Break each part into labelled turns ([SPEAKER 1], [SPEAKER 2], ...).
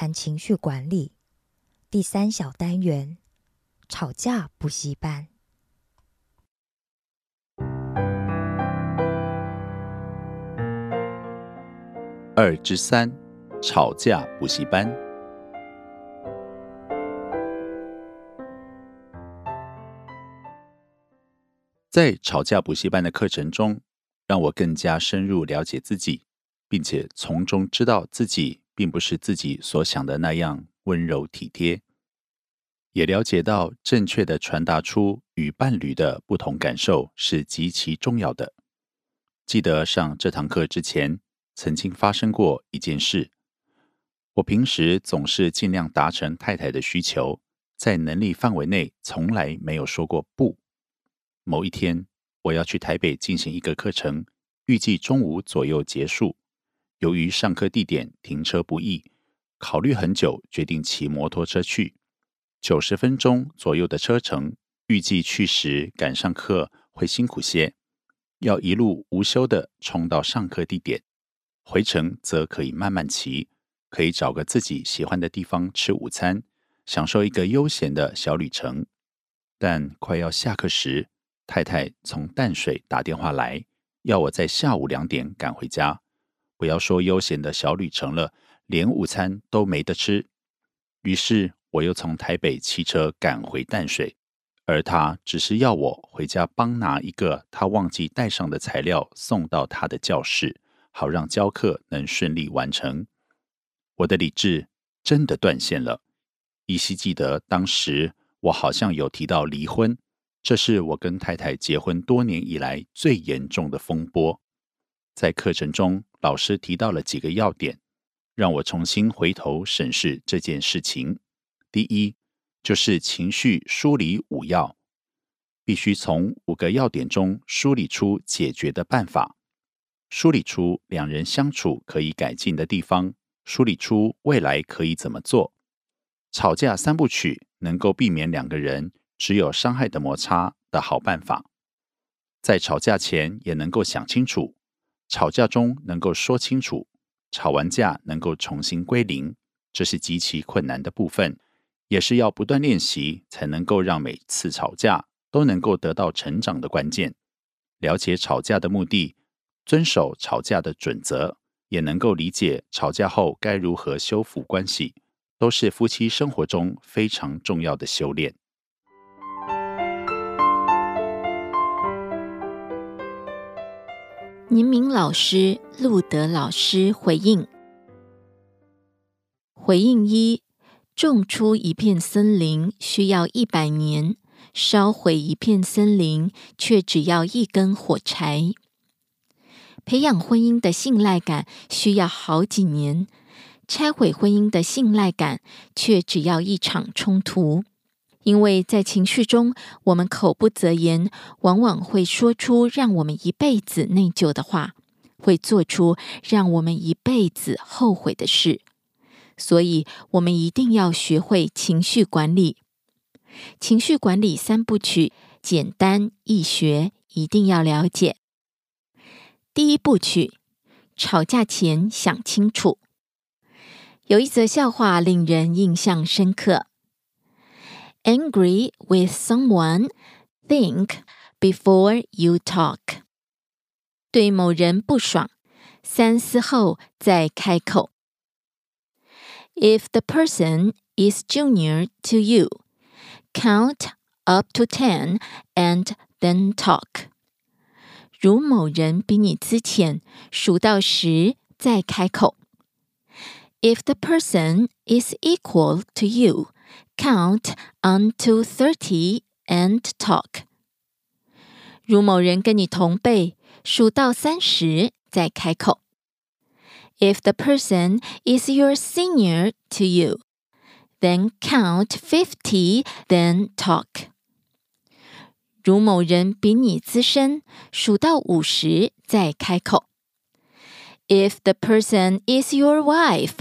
[SPEAKER 1] 谈情绪管理。第三小单元“吵架补习班”。
[SPEAKER 2] 二之三“吵架补习班”。在吵架补习班的课程中，让我更加深入了解自己，并且从中知道自己并不是自己所想的那样温柔体贴，也了解到正确的传达出与伴侣的不同感受是极其重要的。记得上这堂课之前，曾经发生过一件事。我平时总是尽量达成太太的需求，在能力范围内从来没有说过不。某一天，我要去台北进行一个课程，预计中午左右结束。由于上课地点停车不易，考虑很久，决定骑摩托车去。九十分钟左右的车程，预计去时赶上课会辛苦些，要一路无休的冲到上课地点。回程则可以慢慢骑，可以找个自己喜欢的地方吃午餐，享受一个悠闲的小旅程。但快要下课时，太太从淡水打电话来，要我在下午两点赶回家。不要说悠闲的小旅程了，连午餐都没得吃。于是我又从台北骑车赶回淡水，而他只是要我回家帮拿一个他忘记带上的材料送到他的教室，好让教课能顺利完成。我的理智真的断线了。依稀记得当时我好像有提到离婚。这是我跟太太结婚多年以来最严重的风波。在课程中，老师提到了几个要点，让我重新回头审视这件事情。第一，就是情绪梳理五要，必须从五个要点中梳理出解决的办法，梳理出两人相处可以改进的地方，梳理出未来可以怎么做。吵架三部曲能够避免两个人。只有伤害的摩擦的好办法，在吵架前也能够想清楚，吵架中能够说清楚，吵完架能够重新归零，这是极其困难的部分，也是要不断练习才能够让每次吵架都能够得到成长的关键。了解吵架的目的，遵守吵架的准则，也能够理解吵架后该如何修复关系，都是夫妻生活中非常重要的修炼。
[SPEAKER 3] 年明老师、路德老师回应：回应一，种出一片森林需要一百年，烧毁一片森林却只要一根火柴。培养婚姻的信赖感需要好几年，拆毁婚姻的信赖感却只要一场冲突。因为在情绪中，我们口不择言，往往会说出让我们一辈子内疚的话，会做出让我们一辈子后悔的事。所以，我们一定要学会情绪管理。情绪管理三部曲简单易学，一定要了解。第一部曲：吵架前想清楚。有一则笑话令人印象深刻。Angry with someone, think before you talk。对某人不爽，三思后再开口。If the person is junior to you, count up to ten and then talk。如某人比你资浅，数到十再开口。If the person is equal to you, count unto thirty and talk。如某人跟你同辈，数到三十再开口。If the person is your senior to you, then count fifty, then talk. 如某人比你资深，数到五十再开口。If the person is your wife,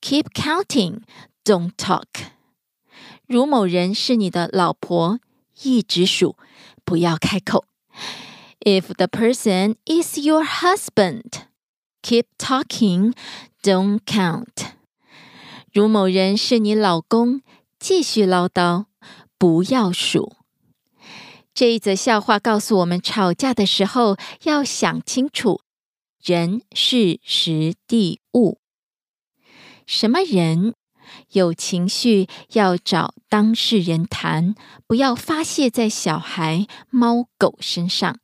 [SPEAKER 3] keep counting, don't talk. 如某人是你的老婆，一直数，不要开口。If the person is your husband, keep talking, don't count. 如某人是你老公，继续唠叨，不要数。这一则笑话告诉我们，吵架的时候要想清楚人、是实、地、物。什么人？有情绪要找当事人谈，不要发泄在小孩、猫狗身上。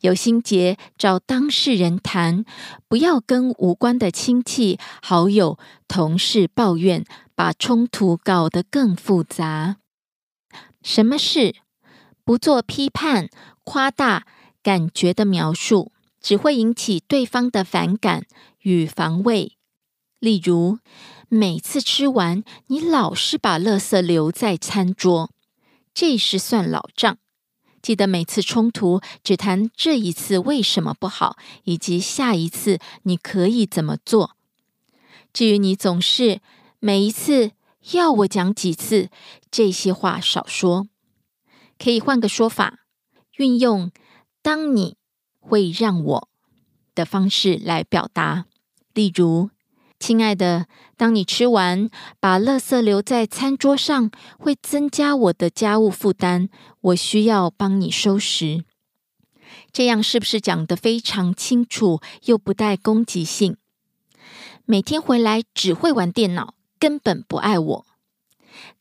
[SPEAKER 3] 有心结找当事人谈，不要跟无关的亲戚、好友、同事抱怨，把冲突搞得更复杂。什么事？不做批判、夸大感觉的描述，只会引起对方的反感与防卫。例如。每次吃完，你老是把垃圾留在餐桌，这是算老账。记得每次冲突只谈这一次为什么不好，以及下一次你可以怎么做。至于你总是每一次要我讲几次，这些话少说。可以换个说法，运用“当你会让我”的方式来表达，例如。亲爱的，当你吃完，把垃圾留在餐桌上，会增加我的家务负担。我需要帮你收拾。这样是不是讲得非常清楚，又不带攻击性？每天回来只会玩电脑，根本不爱我，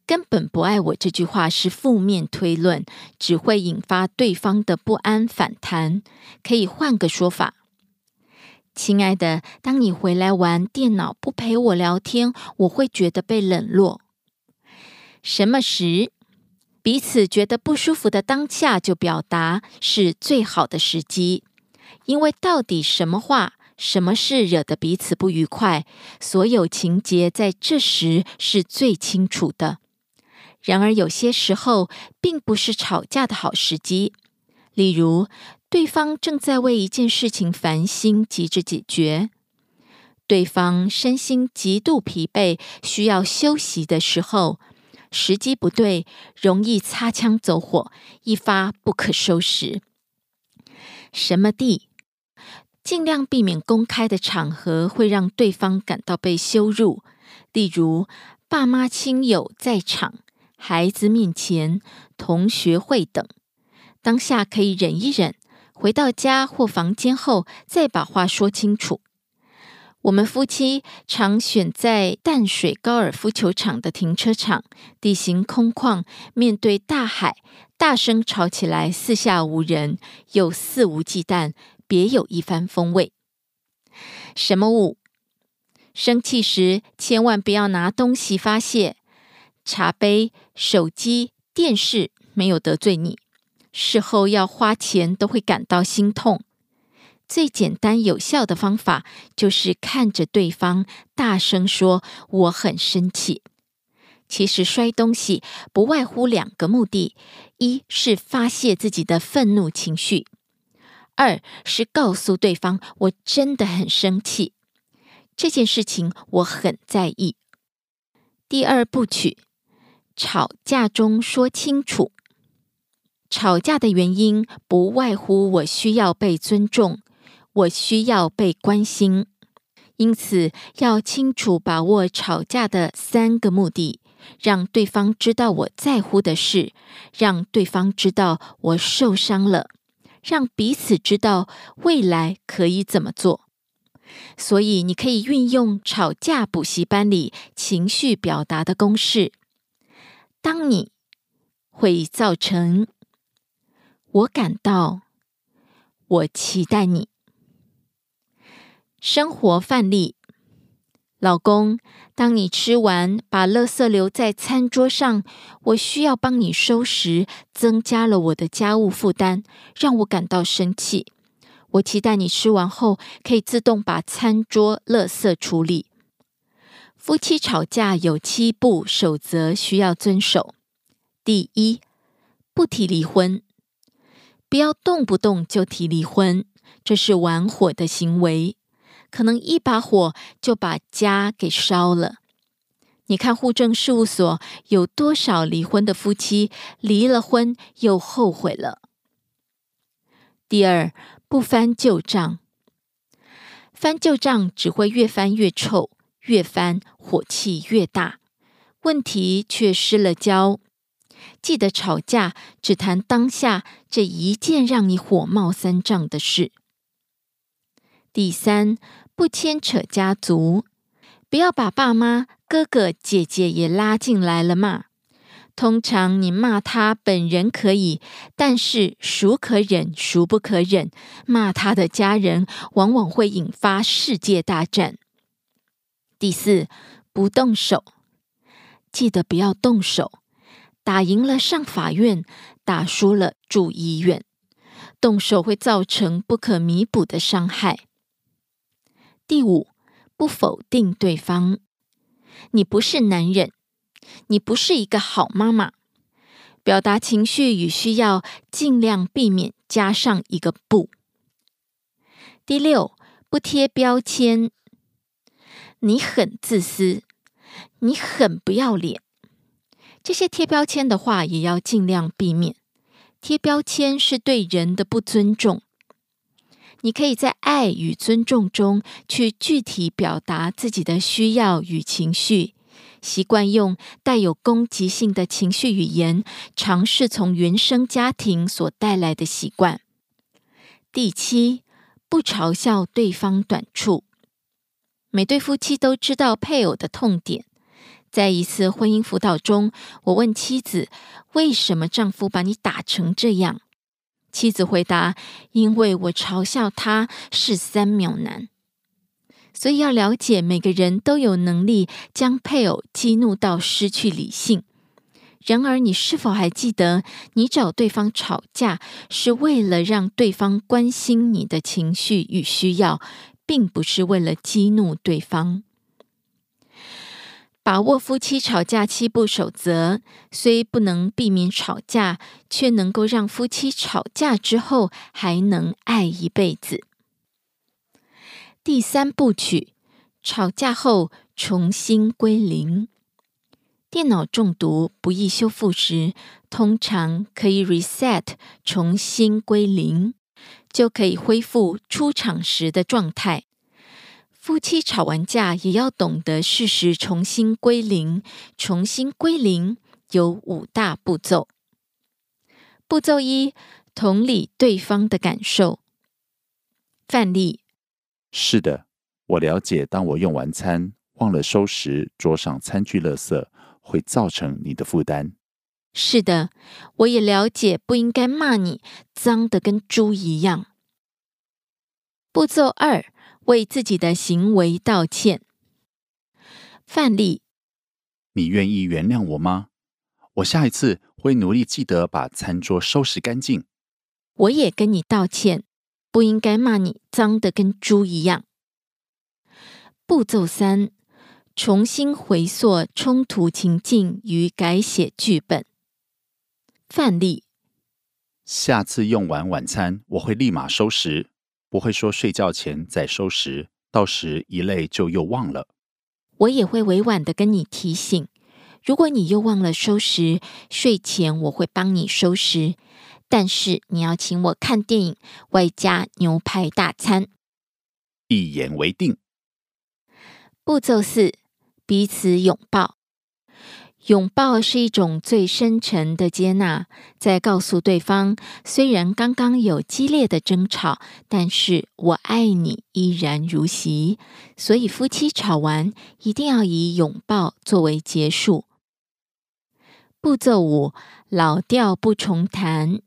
[SPEAKER 3] 根本不爱我。这句话是负面推论，只会引发对方的不安反弹。可以换个说法。亲爱的，当你回来玩电脑不陪我聊天，我会觉得被冷落。什么时彼此觉得不舒服的当下就表达是最好的时机，因为到底什么话、什么事惹得彼此不愉快，所有情节在这时是最清楚的。然而有些时候并不是吵架的好时机，例如。对方正在为一件事情烦心，急着解决；对方身心极度疲惫，需要休息的时候，时机不对，容易擦枪走火，一发不可收拾。什么地？尽量避免公开的场合，会让对方感到被羞辱，例如爸妈亲友在场、孩子面前、同学会等。当下可以忍一忍。回到家或房间后，再把话说清楚。我们夫妻常选在淡水高尔夫球场的停车场，地形空旷，面对大海，大声吵起来，四下无人，又肆无忌惮，别有一番风味。什么物？生气时千万不要拿东西发泄，茶杯、手机、电视没有得罪你，事后要花钱都会感到心痛。最简单有效的方法就是看着对方大声说：“我很生气。”其实摔东西不外乎两个目的：一是发泄自己的愤怒情绪，二是告诉对方我真的很生气。这件事情我很在意。第二部曲，吵架中说清楚。吵架的原因不外乎我需要被尊重，我需要被关心，因此要清楚把握吵架的三个目的，让对方知道我在乎的事，让对方知道我受伤了，让彼此知道未来可以怎么做。所以，你可以运用吵架补习班里情绪表达的公式。当你会造成我感到，我期待你。生活范例：老公，当你吃完把垃圾留在餐桌上，我需要帮你收拾，增加了我的家务负担，让我感到生气。我期待你吃完后可以自动把餐桌垃圾处理。夫妻吵架有七步守则需要遵守：第一，不提离婚，不要动不动就提离婚，这是玩火的行为，可能一把火就把家给烧了。你看户政事务所有多少离婚的夫妻离了婚又后悔了？第二。不翻旧账，翻旧账只会越翻越臭，越翻火气越大，问题却失了焦。记得吵架只谈当下这一件让你火冒三丈的事。第三，不牵扯家族，不要把爸妈、哥哥、姐姐也拉进来了骂。通常你骂他本人可以，但是孰可忍，孰不可忍？骂他的家人往往会引发世界大战。第四，不动手，记得不要动手。打赢了上法院，打输了住医院。动手会造成不可弥补的伤害。第五，不否定对方，你不是男人。你不是一个好妈妈，表达情绪与需要，尽量避免加上一个“不”。第六，不贴标签。你很自私，你很不要脸，这些贴标签的话也要尽量避免。贴标签是对人的不尊重。你可以在爱与尊重中去具体表达自己的需要与情绪。习惯用带有攻击性的情绪语言，尝试从原生家庭所带来的习惯。第七，不嘲笑对方短处。每对夫妻都知道配偶的痛点。在一次婚姻辅导中，我问妻子：“为什么丈夫把你打成这样？”妻子回答：“因为我嘲笑他是三秒男。”所以要了解，每个人都有能力将配偶激怒到失去理性。然而，你是否还记得，你找对方吵架是为了让对方关心你的情绪与需要，并不是为了激怒对方？把握夫妻吵架七步守则，虽不能避免吵架，却能够让夫妻吵架之后还能爱一辈子。第三部曲，吵架后重新归零。电脑中毒不易修复时，通常可以 reset 重新归零，就可以恢复出厂时的状态。夫妻吵完架也要懂得适时重新归零。重新归零有五大步骤。步骤一：同理对方的感受。范例。
[SPEAKER 2] 是的，我了解。当我用完餐忘了收拾桌上餐具垃圾，会造成你的负担。
[SPEAKER 3] 是的，我也了解，不应该骂你脏的跟猪一样。步骤二：为自己的行为道歉。范例：
[SPEAKER 2] 你愿意原谅我吗？我下一次会努力记得把餐桌收拾干净。
[SPEAKER 3] 我也跟你道歉，不应该骂你脏的跟猪一样。步骤三：重新回溯冲突情境与改写剧本。范例：
[SPEAKER 2] 下次用完晚餐，我会立马收拾，不会说睡觉前再收拾，到时一累就又忘了。
[SPEAKER 3] 我也会委婉的跟你提醒，如果你又忘了收拾，睡前我会帮你收拾，但是你要请我看电影，外加牛排大餐。
[SPEAKER 2] 一言为定。
[SPEAKER 3] 步骤四：彼此拥抱。拥抱是一种最深沉的接纳，在告诉对方，虽然刚刚有激烈的争吵，但是我爱你依然如昔。所以夫妻吵完，一定要以拥抱作为结束。步骤五：老调不重弹，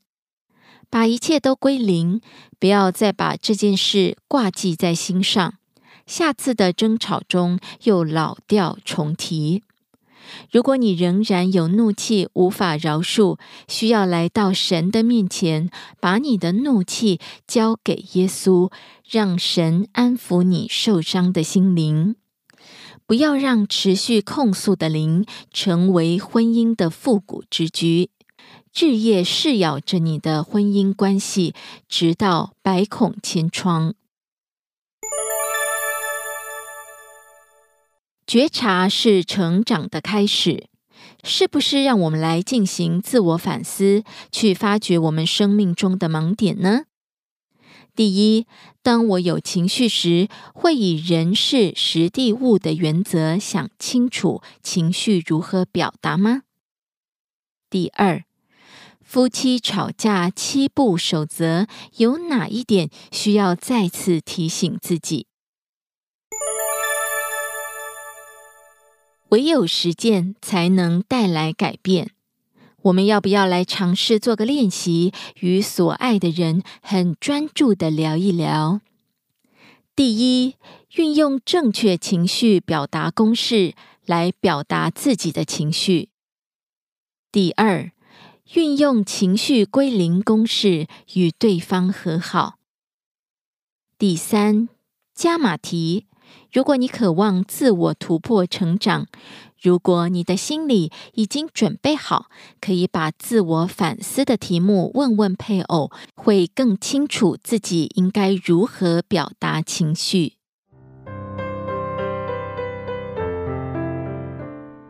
[SPEAKER 3] 把一切都归零，不要再把这件事挂记在心上，下次的争吵中又老调重提。如果你仍然有怒气无法饶恕，需要来到神的面前，把你的怒气交给耶稣，让神安抚你受伤的心灵。不要让持续控诉的灵成为婚姻的复古之居，日夜噬咬着你的婚姻关系，直到百孔千疮。觉察是成长的开始，是不是让我们来进行自我反思，去发掘我们生命中的盲点呢？第一，当我有情绪时，会以人事实地物的原则想清楚情绪如何表达吗？第二，夫妻吵架七步守则有哪一点需要再次提醒自己？唯有实践才能带来改变。我们要不要来尝试做个练习，与所爱的人很专注的聊一聊？第一，运用正确情绪表达公式来表达自己的情绪。第二，运用情绪归零公式与对方和好。第三，加码题。如果你渴望自我突破成长，如果你的心里已经准备好，可以把自我反思的题目问问配偶，会更清楚自己应该如何表达情绪。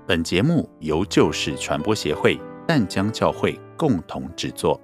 [SPEAKER 2] 本节目由旧事传播协会淡江教会共同制作。